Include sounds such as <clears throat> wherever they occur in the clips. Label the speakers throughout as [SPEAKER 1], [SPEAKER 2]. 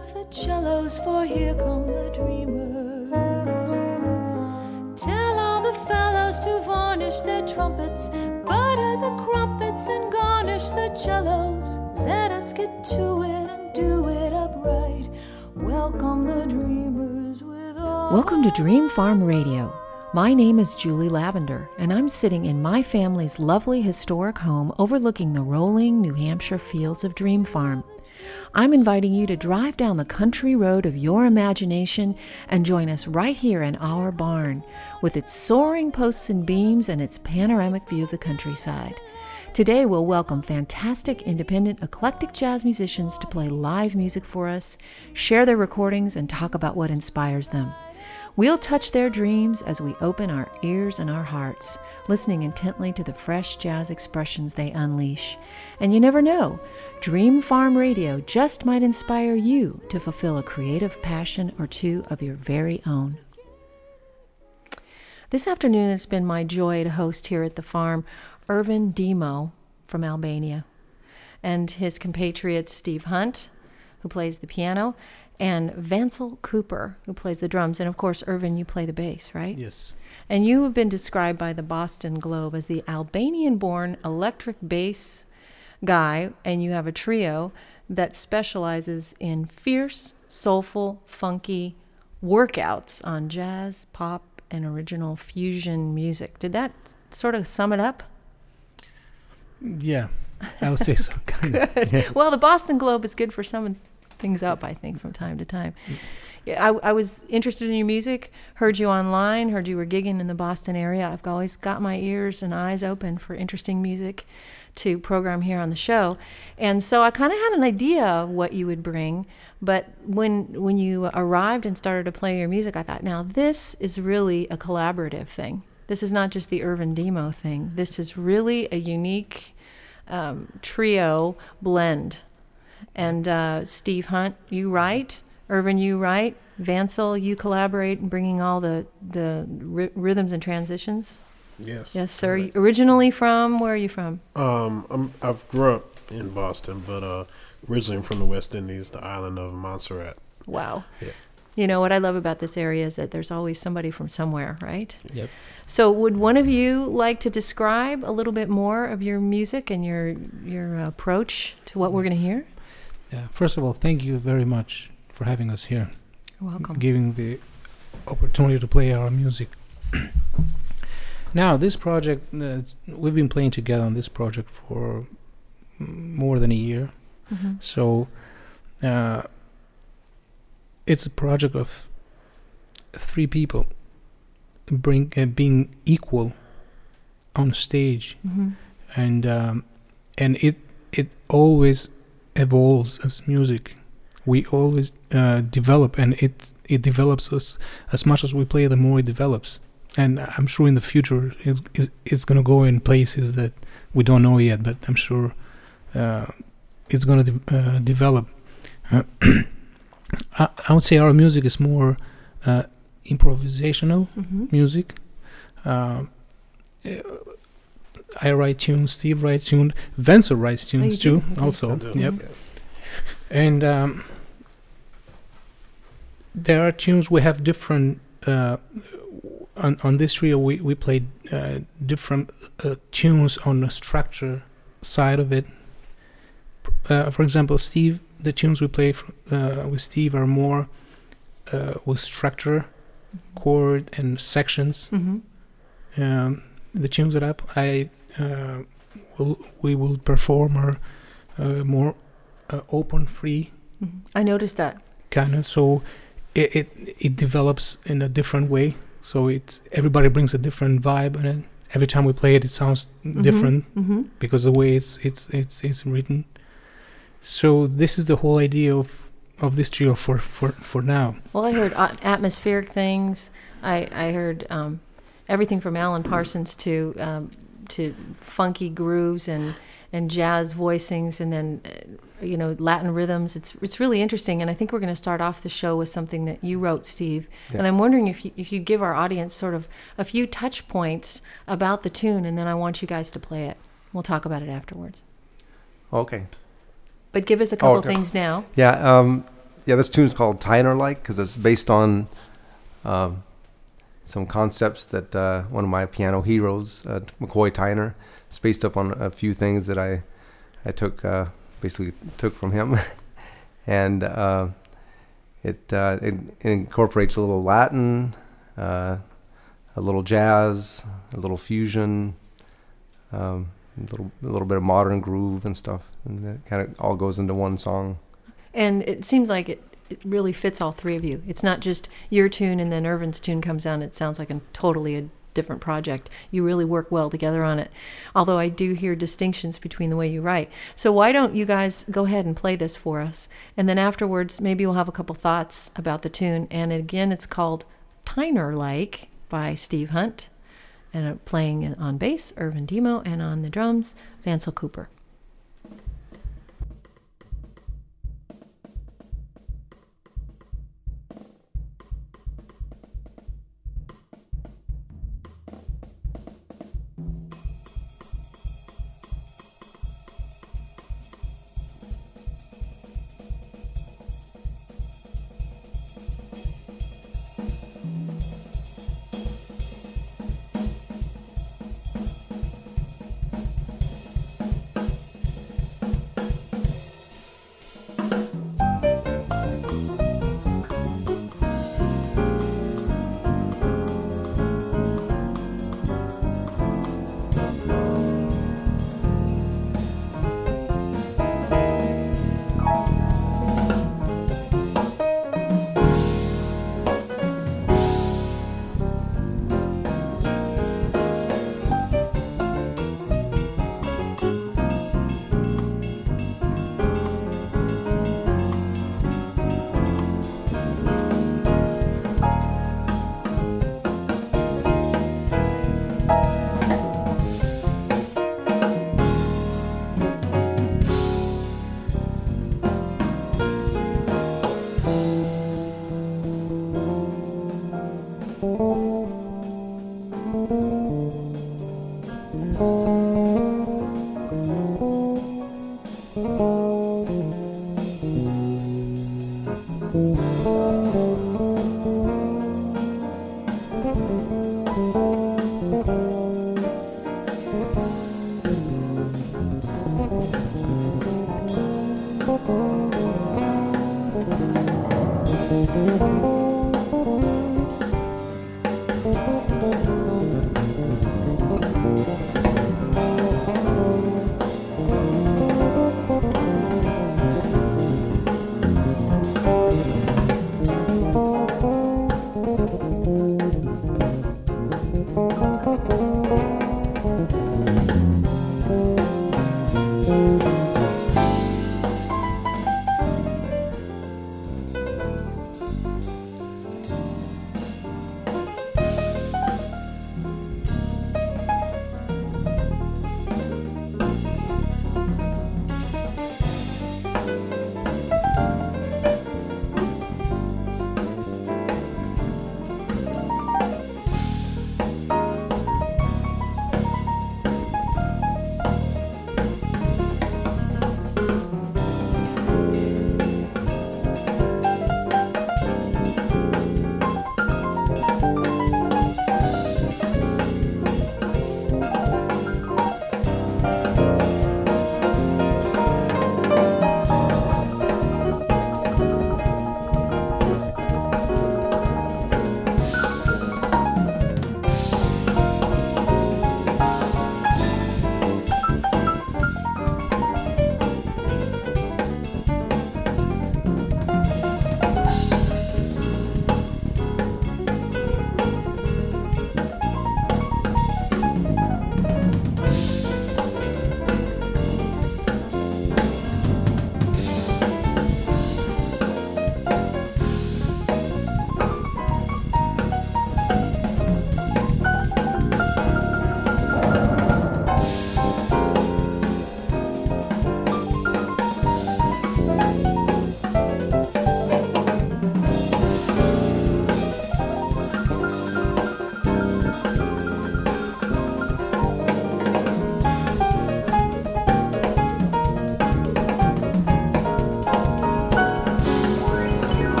[SPEAKER 1] Up the cellos, for here come the dreamers. Tell all the fellows to varnish their trumpets, butter the crumpets, and garnish the cellos. Let us get to it and do it upright. Welcome the dreamers with all.
[SPEAKER 2] Welcome to Dream Farm Radio. My name is Julie Lavender, and I'm sitting in my family's lovely historic home overlooking the rolling New Hampshire fields of Dream Farm. I'm inviting you to drive down the country road of your imagination and join us right here in our barn with its soaring posts and beams and its panoramic view of the countryside. Today, we'll welcome fantastic, independent, eclectic jazz musicians to play live music for us, share their recordings, and talk about what inspires them. We'll touch their dreams as we open our ears and our hearts, listening intently to the fresh jazz expressions they unleash. And you never know, Dream Farm Radio just might inspire you to fulfill a creative passion or two of your very own. This afternoon, it's been my joy to host here at the farm Irvin Demo from Albania and his compatriot Steve Hunt, who plays the piano, and Vansel Cooper, who plays the drums. And of course, Irvin, you play the bass, right?
[SPEAKER 3] Yes.
[SPEAKER 2] And you have been described by the Boston Globe as the Albanian born electric bass guy, and you have a trio that specializes in fierce, soulful, funky workouts on jazz, pop, and original fusion music. Did that sort of sum it up?
[SPEAKER 3] Yeah, I would say so. Kind of. <laughs>
[SPEAKER 2] Good. Well, the Boston Globe is good for summing things up, I think, from time to time. Yeah, I, I was interested in your music, heard you online, heard you were gigging in the Boston area. I've always got my ears and eyes open for interesting music to program here on the show. And so I kind of had an idea of what you would bring, but when when you arrived and started to play your music, I thought, now this is really a collaborative thing. This is not just the Irvin Demo thing. This is really a unique um, trio blend. And uh, Steve Hunt, you write. Irvin, you write. Vansel, you collaborate in bringing all the the ry- rhythms and transitions.
[SPEAKER 4] Yes.
[SPEAKER 2] Yes, sir.
[SPEAKER 4] correct.
[SPEAKER 2] Originally from where are you from?
[SPEAKER 4] Um, I'm, I've grew up in Boston, but uh, originally from the West Indies, the island of Montserrat.
[SPEAKER 2] Wow.
[SPEAKER 4] Yeah.
[SPEAKER 2] You know what I love about this area is that there's always somebody from somewhere, right?
[SPEAKER 3] Yep.
[SPEAKER 2] So, would one of you like to describe a little bit more of your music and your your approach to what we're going to hear?
[SPEAKER 3] Yeah. First of all, thank you very much for having us here,
[SPEAKER 2] You're welcome.
[SPEAKER 3] giving the opportunity to play our music. <clears throat> now, this project, uh, we've been playing together on this project for more than a year.
[SPEAKER 2] hmm
[SPEAKER 3] So, uh, it's a project of three people bring uh, being equal on stage
[SPEAKER 2] hmm
[SPEAKER 3] and um, and it it always evolves as music. We always uh, develop, and it it develops us as much as we play. The more it develops, and I'm sure in the future it, it, it's gonna go in places that we don't know yet. But I'm sure uh, it's gonna de- uh, develop. Uh, <clears throat> I, I would say our music is more uh, improvisational
[SPEAKER 2] hmm
[SPEAKER 3] music. I write tunes, Steve writes tunes, Vencer writes
[SPEAKER 2] Oh,
[SPEAKER 3] tunes
[SPEAKER 2] do?
[SPEAKER 3] too,
[SPEAKER 2] Okay.
[SPEAKER 3] also.
[SPEAKER 4] Do,
[SPEAKER 3] Yep.
[SPEAKER 4] yes.
[SPEAKER 3] And um, there are tunes we have different. Uh, on on this trio we we played uh, different uh, tunes on the structure side of it. Uh, for example, Steve, the tunes we play f- uh, with Steve are more uh, with structure, chord, and sections.
[SPEAKER 2] Mm-hmm.
[SPEAKER 3] Um, the tunes that I, uh, will we will perform are uh, more uh, open, free
[SPEAKER 2] Mm-hmm. I noticed that.
[SPEAKER 3] kind of. So it, it it develops in a different way. So it's everybody brings a different vibe, and every time we play it, it sounds different
[SPEAKER 2] Mm-hmm.
[SPEAKER 3] because the way it's it's it's it's written. So this is the whole idea of of this trio for for for now.
[SPEAKER 2] Well, I heard atmospheric things. I I heard um, everything from Alan Parsons to um, to funky grooves and and jazz voicings, and then uh, you know Latin rhythms. It's it's really interesting, and I think we're going to start off the show with something that you wrote, Steve. And I'm wondering if you if you give our audience sort of a few touch points about the tune, and then I want you guys to play it. We'll talk about it afterwards.
[SPEAKER 5] Okay.
[SPEAKER 2] But give us a couple
[SPEAKER 5] okay.
[SPEAKER 2] things now.
[SPEAKER 5] Yeah. Um, yeah. This tune's called Tyner Like because it's based on um, some concepts that uh, one of my piano heroes, uh, McCoy Tyner, spaced up on a few things that I I took uh, basically took from him, <laughs> and uh, it, uh, it it incorporates a little Latin, uh, a little jazz, a little fusion. Um, a little, a little bit of modern groove and stuff, and it kind of all goes into one song.
[SPEAKER 2] And it seems like it, it really fits all three of you. It's not just your tune and then Irvin's tune comes on. It sounds like a totally a different project. You really work well together on it. Although I do hear distinctions between the way you write. So why don't you guys go ahead and play this for us? And then afterwards, maybe we'll have a couple thoughts about the tune. And again, it's called Tyner Like by Steve Hunt. And playing on bass, Irvin Demo, and on the drums, Vansel Cooper.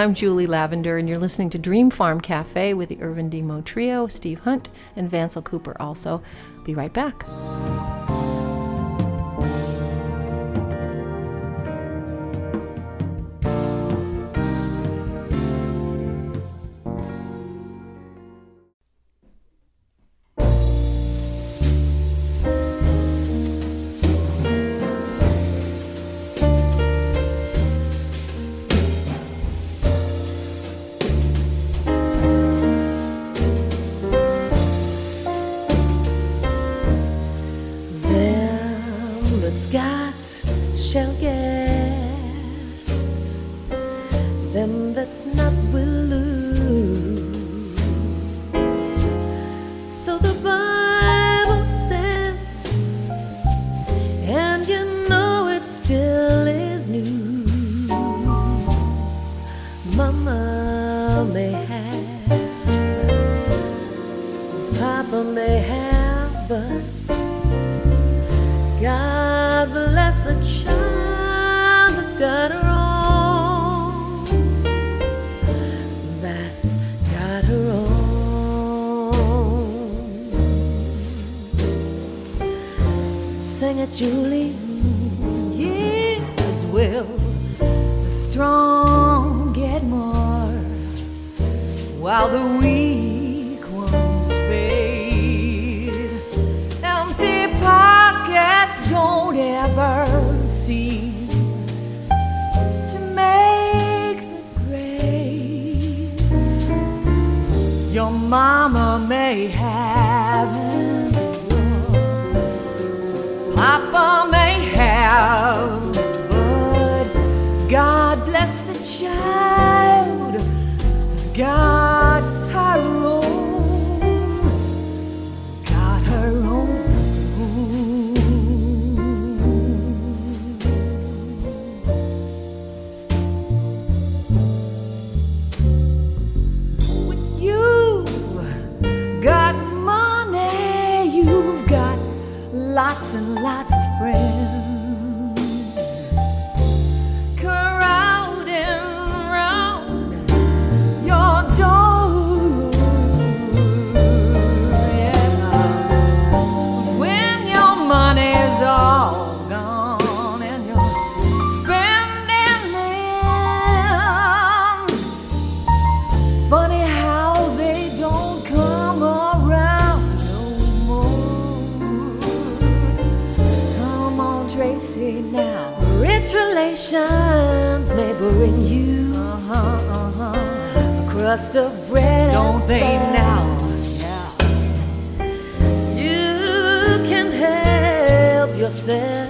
[SPEAKER 2] I'm Julie Lavender, and you're listening to Dream Farm Cafe with the Irvin Demo Trio, Steve Hunt, and Vansel Cooper also. Be right back.
[SPEAKER 1] you. lots and lots of friends. crust of bread. Don't they salt. now? Yeah. You can help yourself.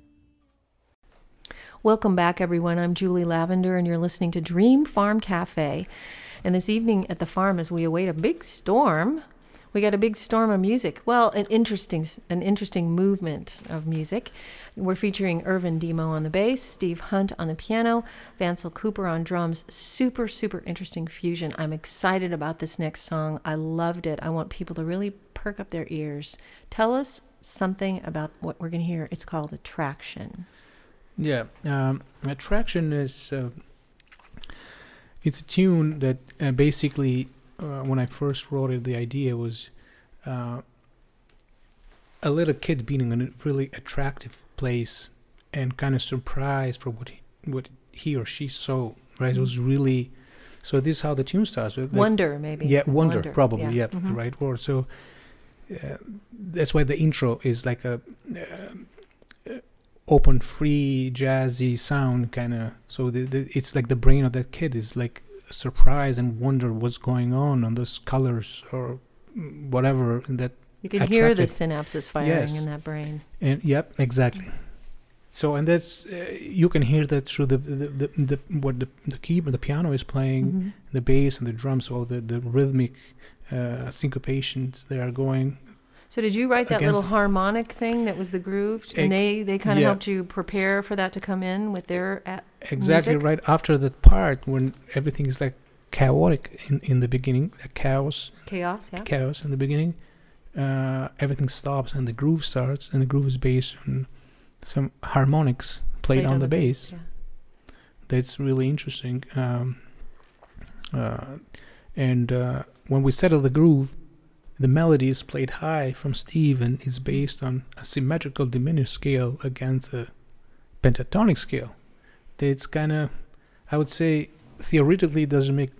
[SPEAKER 2] Welcome back, everyone. I'm Julie Lavender, and you're listening to Dream Farm Cafe. And this evening at the farm, as we await a big storm, we got a big storm of music. Well, an interesting, an interesting movement of music. We're featuring Irvin Demo on the bass, Steve Hunt on the piano, Vancel Cooper on drums. Super, super interesting fusion. I'm excited about this next song. I loved it. I want people to really perk up their ears. Tell us something about what we're going to hear. It's called Attraction.
[SPEAKER 3] Yeah, um, attraction is uh, it's a tune that uh, basically uh, when I first wrote it, the idea was uh, a little kid being in a really attractive place and kind of surprised for what he, what he or she saw. Right, it was really so. This is how the tune starts. with,
[SPEAKER 2] Wonder, maybe.
[SPEAKER 3] yeah, wonder, probably. Yeah, the
[SPEAKER 2] Mhm.
[SPEAKER 3] right word. So uh, that's why the intro is like a uh, open, free, jazzy sound kind of. So the, the it's like the brain of that kid is like surprise and wonder what's going on on those colors or whatever that.
[SPEAKER 2] You can hear the synapses firing
[SPEAKER 3] Yes.
[SPEAKER 2] in that brain.
[SPEAKER 3] And yep, exactly. So and that's uh, you can hear that through the the, the, the what the the keyboard the piano is playing
[SPEAKER 2] Mhm.
[SPEAKER 3] the bass and the drums, all the, the rhythmic uh, syncopations that are going.
[SPEAKER 2] So did you write that
[SPEAKER 3] Again-
[SPEAKER 2] little harmonic thing that was the groove, and they they kind of
[SPEAKER 3] yeah.
[SPEAKER 2] helped you prepare for that to come in with their a-
[SPEAKER 3] Exactly
[SPEAKER 2] Music?
[SPEAKER 3] right after that part when everything is like chaotic in, in the beginning, like chaos,
[SPEAKER 2] chaos? Yeah.
[SPEAKER 3] chaos in the beginning. Uh, everything stops and the groove starts, and the groove is based on some harmonics played, on, the,
[SPEAKER 2] ba-
[SPEAKER 3] bass.
[SPEAKER 2] yeah.
[SPEAKER 3] That's really interesting. Um, uh, and uh, when we settle the groove, the melody is played high from Steve and is based on a symmetrical diminished scale against a pentatonic scale. It's kind of, I would say, theoretically doesn't make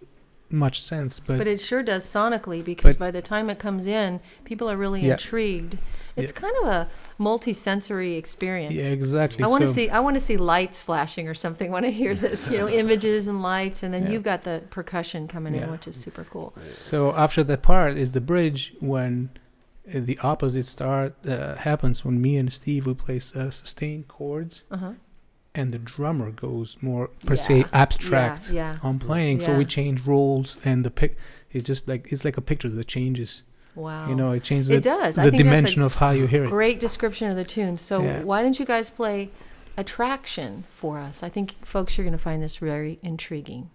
[SPEAKER 3] much sense, but,
[SPEAKER 2] But it sure does sonically because
[SPEAKER 3] But-
[SPEAKER 2] by the time it comes in, people are really
[SPEAKER 3] Yeah.
[SPEAKER 2] intrigued. It's kind of a multi-sensory experience.
[SPEAKER 3] yeah, exactly.
[SPEAKER 2] I want to
[SPEAKER 3] So-
[SPEAKER 2] see. I want to see lights flashing or something when I hear <laughs> this. You know, images and lights, and then
[SPEAKER 3] Yeah.
[SPEAKER 2] you've got the percussion coming in, which is super cool.
[SPEAKER 3] So after that part is the bridge when uh, the opposite start uh, happens when me and Steve we play uh, sustained chords
[SPEAKER 2] Uh huh.
[SPEAKER 3] And the drummer goes more per se abstract
[SPEAKER 2] Yeah.
[SPEAKER 3] on playing. So we change roles and the pic. It's just like it's like a picture that changes.
[SPEAKER 2] Wow.
[SPEAKER 3] You know, it changes
[SPEAKER 2] it
[SPEAKER 3] the,
[SPEAKER 2] does.
[SPEAKER 3] The dimension of how you hear it.
[SPEAKER 2] great description of the tune. So
[SPEAKER 3] Yeah.
[SPEAKER 2] why don't you guys play attraction for us? I think folks you're going to find this very intriguing.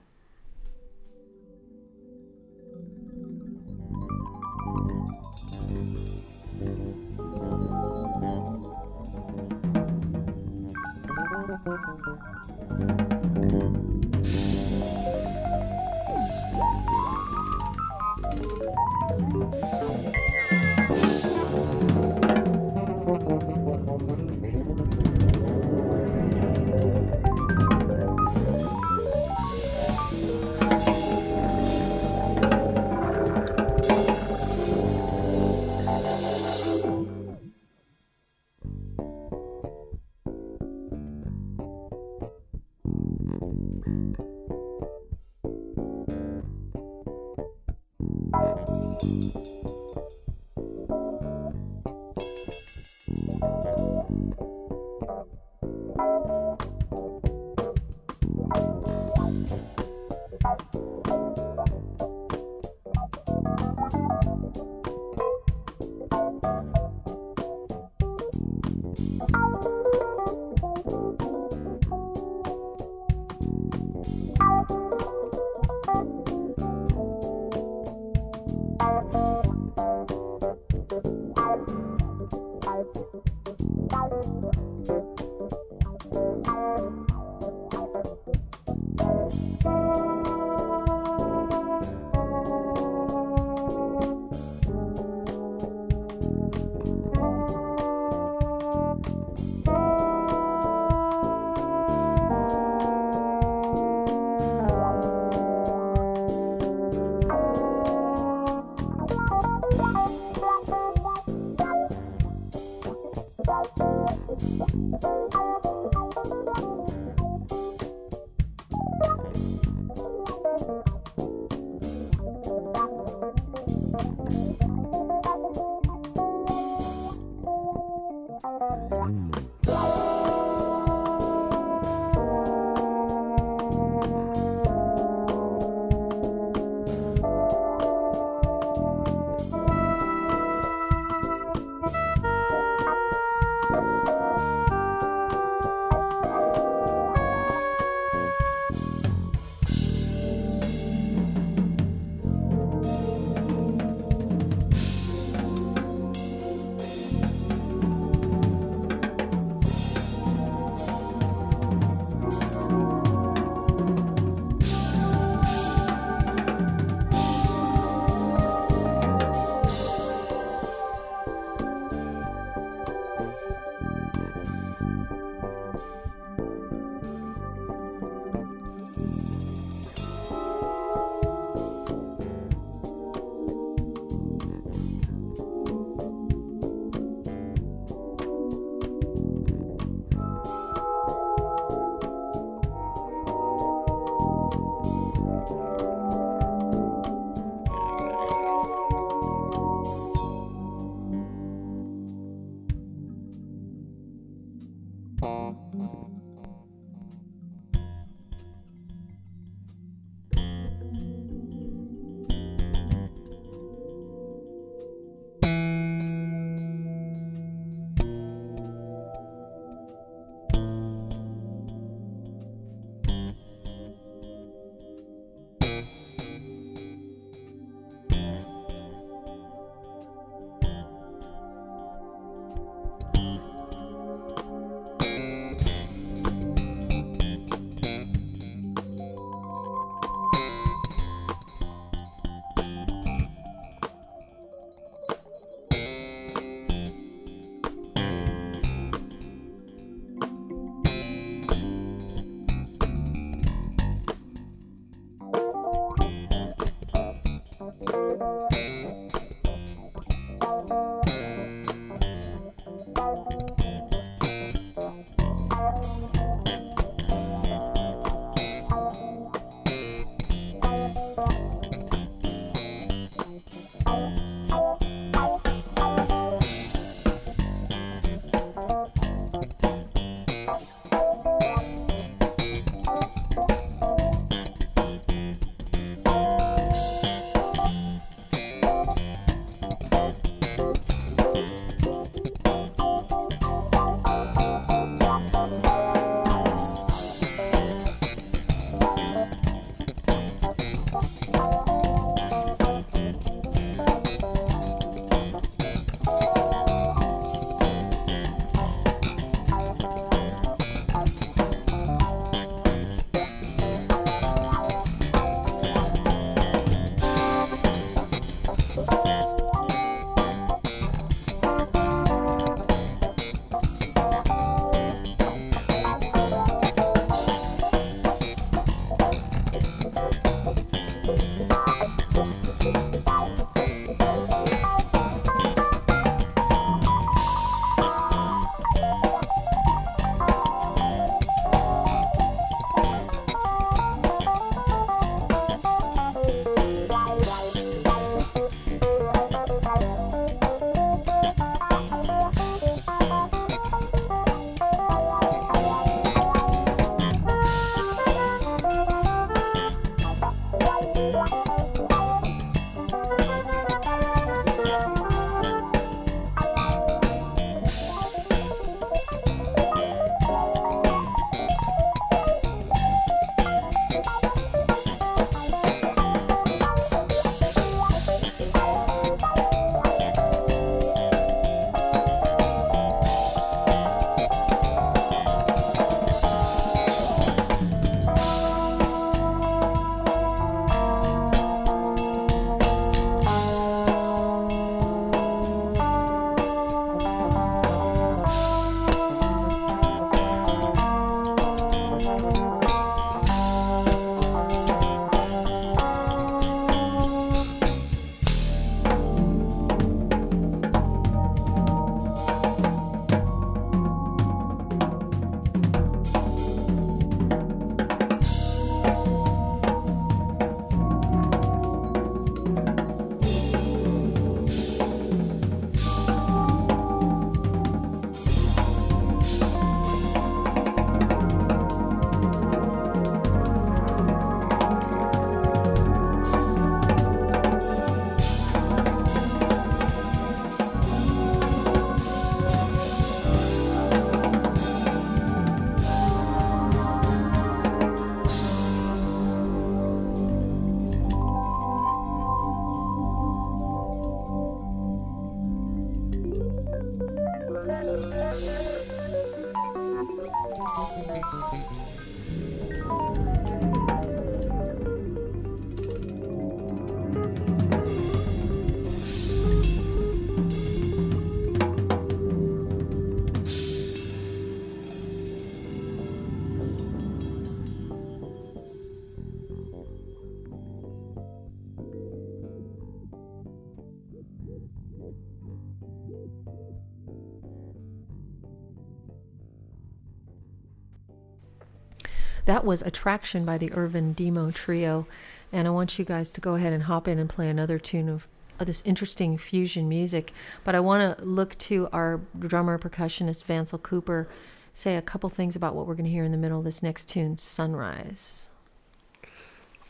[SPEAKER 2] Was Attraction by the Ervin Dhimo Trio. And I want you guys to go ahead and hop in and play another tune of, of this interesting fusion music. But I want to look to our drummer percussionist, Vancel Cooper, say a couple things about what we're going to hear in the middle of this next tune, Sunrise.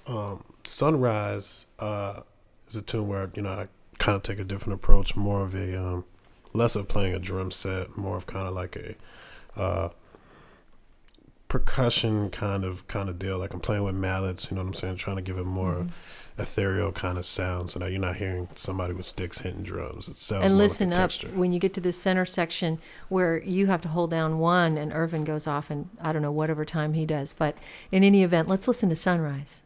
[SPEAKER 4] Um, Sunrise uh, is a tune where, you know, I kind of take a different approach, more of a, um, less of playing a drum set, more of kind of like a, uh, percussion kind of kind of deal. Like I'm playing with mallets, you know what I'm saying, trying to give it more
[SPEAKER 2] Mm-hmm.
[SPEAKER 4] ethereal kind of sound, so that you're not hearing somebody with sticks hitting drums. It sounds
[SPEAKER 2] and
[SPEAKER 4] more
[SPEAKER 2] listen
[SPEAKER 4] like
[SPEAKER 2] up
[SPEAKER 4] texture.
[SPEAKER 2] when you get to this center section where you have to hold down one and Ervin goes off and I don't know whatever time he does. But in any event, let's listen to Sunrise.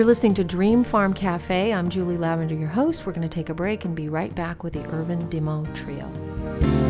[SPEAKER 2] You're listening to Dream Farm Cafe. I'm Julie Lavender, your host. We're going to take a break and be right back with the Ervin Dhimo Trio.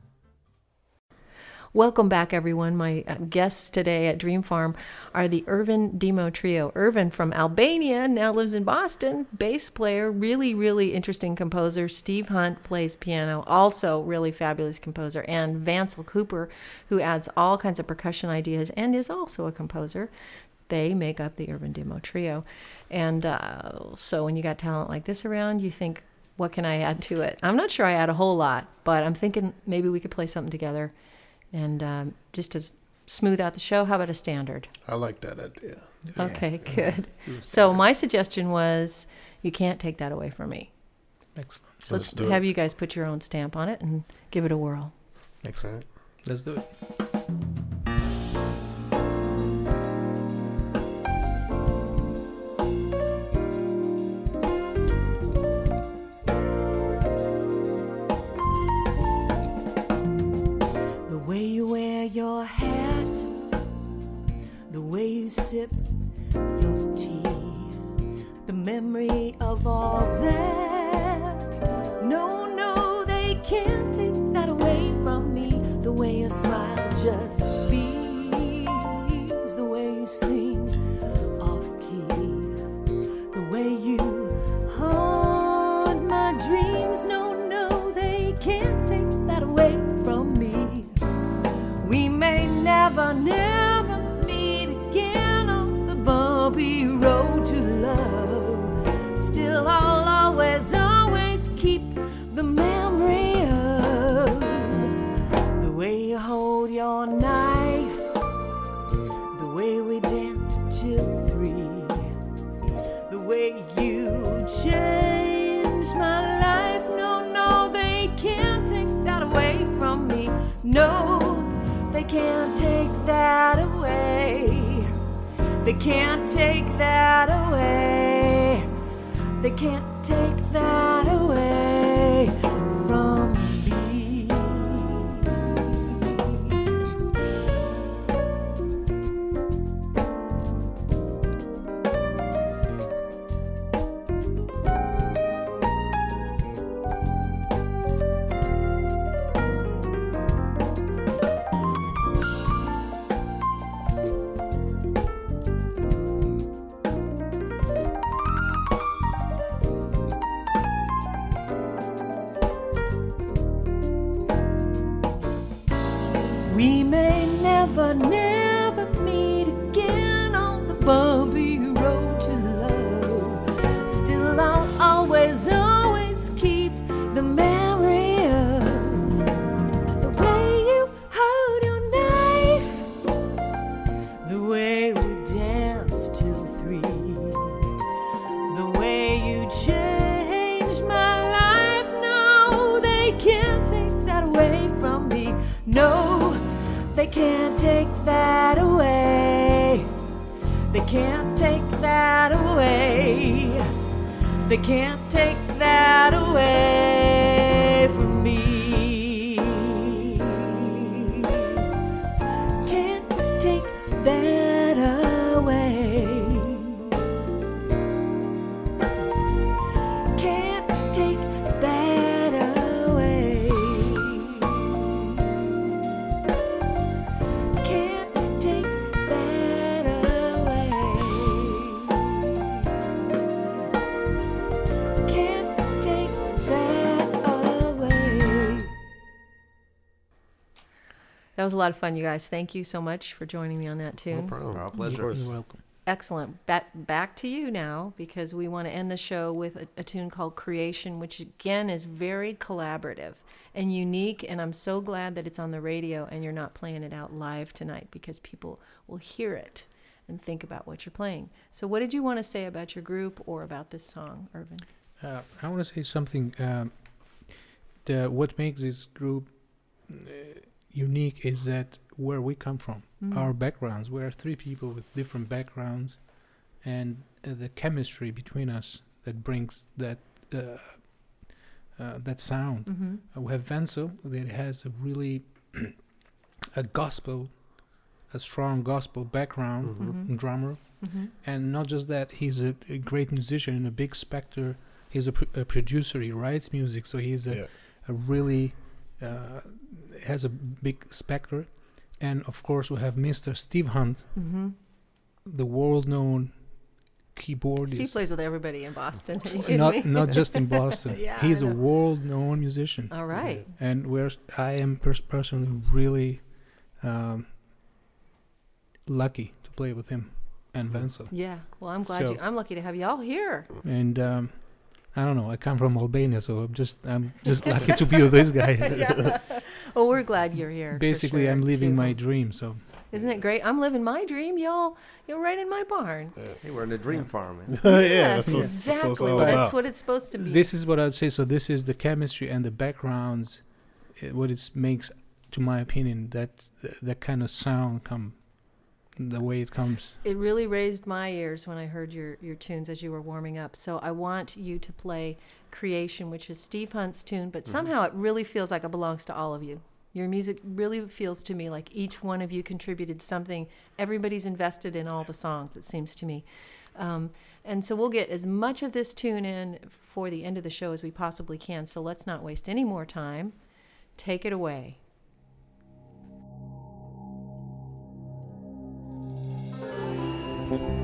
[SPEAKER 2] Welcome back, everyone. My uh, guests today at Dream Farm are the Ervin Dhimo Trio. Ervin from Albania now lives in Boston, bass player, really, really interesting composer. Steve Hunt plays piano, also really fabulous composer. And Vancel Cooper, who adds all kinds of percussion ideas and is also a composer. They make up the Ervin Dhimo Trio. And uh, so when you got talent like this around, you think, what can I add to it? I'm not sure I add a whole lot, but I'm thinking maybe we could play something together and um, just to smooth out the show, how about a standard?
[SPEAKER 4] I like that idea.
[SPEAKER 2] Okay, good. So my suggestion was you can't take that away from me.
[SPEAKER 3] Excellent.
[SPEAKER 2] So let's,
[SPEAKER 4] Let's do it.
[SPEAKER 2] have you guys put your own stamp on it and give it a whirl.
[SPEAKER 3] Excellent. Let's do it.
[SPEAKER 1] Sip your tea. The memory of all that. No, no, they can't take that away from me. The way your smile just that away. They can't take that away. They can't take that
[SPEAKER 2] was a lot of fun, you guys. Thank you so much for joining me on that
[SPEAKER 4] No
[SPEAKER 2] tune.
[SPEAKER 4] problem.
[SPEAKER 5] Our pleasure.
[SPEAKER 3] You're welcome.
[SPEAKER 2] Excellent. Back back to you now because we want to end the show with a, a tune called Creation, which again is very collaborative and unique. And I'm so glad that it's on the radio and you're not playing it out live tonight because people will hear it and think about what you're playing. So, what did you want to say about your group or about this song, Ervin?
[SPEAKER 3] Uh, I want to say something. Um, the what makes this group uh, unique is that where we come from,
[SPEAKER 2] Mhm.
[SPEAKER 3] our backgrounds. We are three people with different backgrounds, and uh, the chemistry between us that brings that uh, uh, that sound.
[SPEAKER 2] Mm-hmm.
[SPEAKER 3] Uh, we have Wenzel that has a really <clears throat> a gospel, a strong gospel background,
[SPEAKER 4] Mhm.
[SPEAKER 2] Mm-hmm.
[SPEAKER 3] drummer,
[SPEAKER 2] Mm-hmm.
[SPEAKER 3] and not just that, he's a, a great musician and a big specter. He's a, pr- a producer. He writes music, so he's a,
[SPEAKER 4] Yeah.
[SPEAKER 3] a really has a big specter. And of course, we have Mr. Steve Hunt,
[SPEAKER 2] Mm-hmm.
[SPEAKER 3] the world-known keyboardist.
[SPEAKER 2] Steve plays with everybody in Boston. Are you kidding
[SPEAKER 3] not not just in Boston. <laughs>
[SPEAKER 2] Yeah,
[SPEAKER 3] he's a world-known musician,
[SPEAKER 2] All right.
[SPEAKER 3] and where I am pers- personally really um, lucky to play with him and. Wenzel.
[SPEAKER 2] Yeah. Well, I'm glad
[SPEAKER 3] So-
[SPEAKER 2] you. I'm lucky to have y'all here.
[SPEAKER 3] and um, I don't know. I come from Albania, so I'm just I'm <laughs> just lucky to be with these guys. <laughs>
[SPEAKER 2] yeah. Well, we're glad you're here.
[SPEAKER 3] Basically,
[SPEAKER 2] sure,
[SPEAKER 3] I'm living
[SPEAKER 2] too.
[SPEAKER 3] my dream. So
[SPEAKER 2] Isn't it great? I'm living my dream, y'all. You're right in my barn.
[SPEAKER 5] Hey, we're in a dream farm, man. <laughs>
[SPEAKER 4] yeah,
[SPEAKER 2] yes,
[SPEAKER 4] that's
[SPEAKER 2] exactly.
[SPEAKER 4] that's what it's
[SPEAKER 2] That's what it's supposed to be.
[SPEAKER 3] this is what I'd say. So this is the chemistry and the backgrounds, uh, what it makes, to my opinion, that that kind of sound come, the way it comes.
[SPEAKER 2] it really raised my ears when I heard your your tunes as you were warming up. So I want you to play "Creation," which is Steve Hunt's tune, but
[SPEAKER 4] Mm-hmm.
[SPEAKER 2] somehow it really feels like it belongs to all of you. Your music really feels to me like each one of you contributed something. Everybody's invested in all the songs, it seems to me. Um, and so we'll get as much of this tune in for the end of the show as we possibly can. So let's not waste any more time. Take it away. Mm-hmm.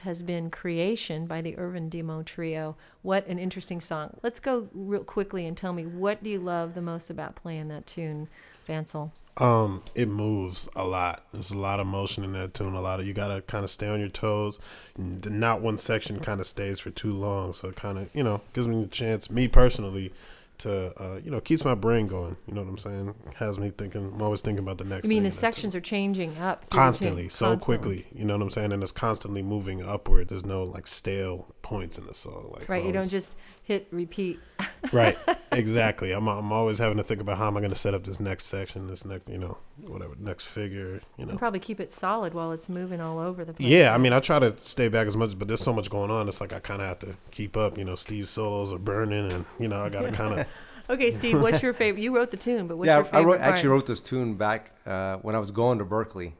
[SPEAKER 2] Has been Creation by the Ervin Dhimo Trio. What an interesting song. Let's go real quickly and tell me what do you love the most about playing that tune, Vansel?
[SPEAKER 4] Um, it moves a lot. There's a lot of motion in that tune. A lot of you gotta kind of stay on your toes. Not one section kind of stays for too long, so it kind of you know gives me a chance. Me personally, to uh, you know keeps my brain going. You know what I'm saying? Has me thinking. I'm always thinking about the next.
[SPEAKER 2] I mean, the sections are changing up through the tune.
[SPEAKER 4] constantly, so
[SPEAKER 2] Constantly.
[SPEAKER 4] quickly. You know what I'm saying? And it's constantly moving upward. There's no like stale points in the song. Like
[SPEAKER 2] Right, you don't just hit repeat. <laughs>
[SPEAKER 4] right exactly i'm i'm always having to think about how am i going to set up this next section this next you know whatever next figure you know
[SPEAKER 2] And probably keep it solid while it's moving all over the place.
[SPEAKER 4] yeah i mean i try to stay back as much but there's so much going on it's like i kind of have to keep up you know steve's solos are burning and you know i gotta kind of
[SPEAKER 2] Okay, Steve, what's <laughs> your favorite? You wrote the tune, but what's
[SPEAKER 5] yeah,
[SPEAKER 2] your
[SPEAKER 5] I
[SPEAKER 2] favorite
[SPEAKER 5] wrote, actually wrote this tune back uh, when I was going to Berklee,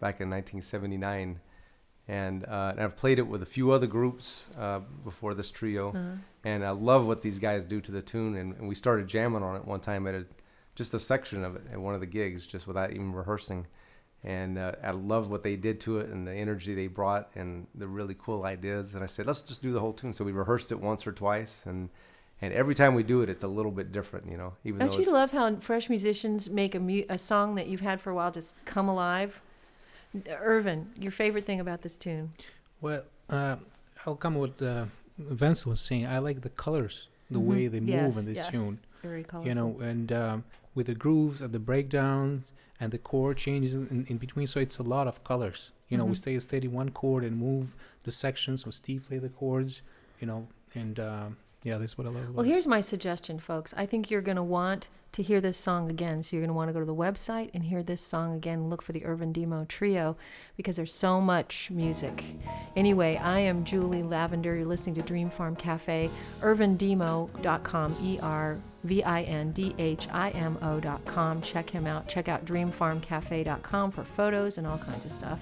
[SPEAKER 5] back in 1979, and, uh, and I've played it with a few other groups uh, before this trio,
[SPEAKER 2] Uh-huh.
[SPEAKER 5] and I love what these guys do to the tune. And, and we started jamming on it one time at a, just a section of it at one of the gigs, just without even rehearsing. And uh, I loved what they did to it and the energy they brought and the really cool ideas. And I said, let's just do the whole tune. So we rehearsed it once or twice, and and every time we do it, it's a little bit different, you know. Even
[SPEAKER 2] Don't you love how fresh musicians make a, mu- a song that you've had for a while just come alive? Ervin, your favorite thing about this tune?
[SPEAKER 3] Well, uh, I'll come with uh, Vince was saying. I like the colors, the
[SPEAKER 2] Mhm.
[SPEAKER 3] way they move
[SPEAKER 2] Yes,
[SPEAKER 3] in this
[SPEAKER 2] yes.
[SPEAKER 3] tune.
[SPEAKER 2] Very colorful.
[SPEAKER 3] You know, and um, with the grooves and the breakdowns and the chord changes in, in between, so it's a lot of colors. You know, we
[SPEAKER 2] Mhm.
[SPEAKER 3] stay steady one chord and move the sections. So Steve play the chords. You know, and um, yeah, that's what I love. About
[SPEAKER 2] Well, here's my suggestion, folks. I think you're going to want to hear this song again. So you're going to want to go to the website and hear this song again. Look for the Ervin Dhimo Trio because there's so much music. Anyway, I am Julie Lavender. You're listening to Dream Farm Cafe. ErvinDhimo.com. E R V I N D H I M O.com. Check him out. Check out DreamFarmCafe.com for photos and all kinds of stuff.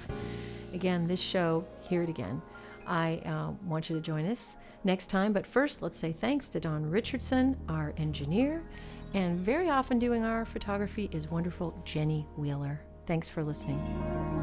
[SPEAKER 2] Again, this show, hear it again. I uh, want you to join us next time. But first, let's say thanks to Don Richardson, our engineer, and very often doing our photography is wonderful Jenny Wheeler. Thanks for listening.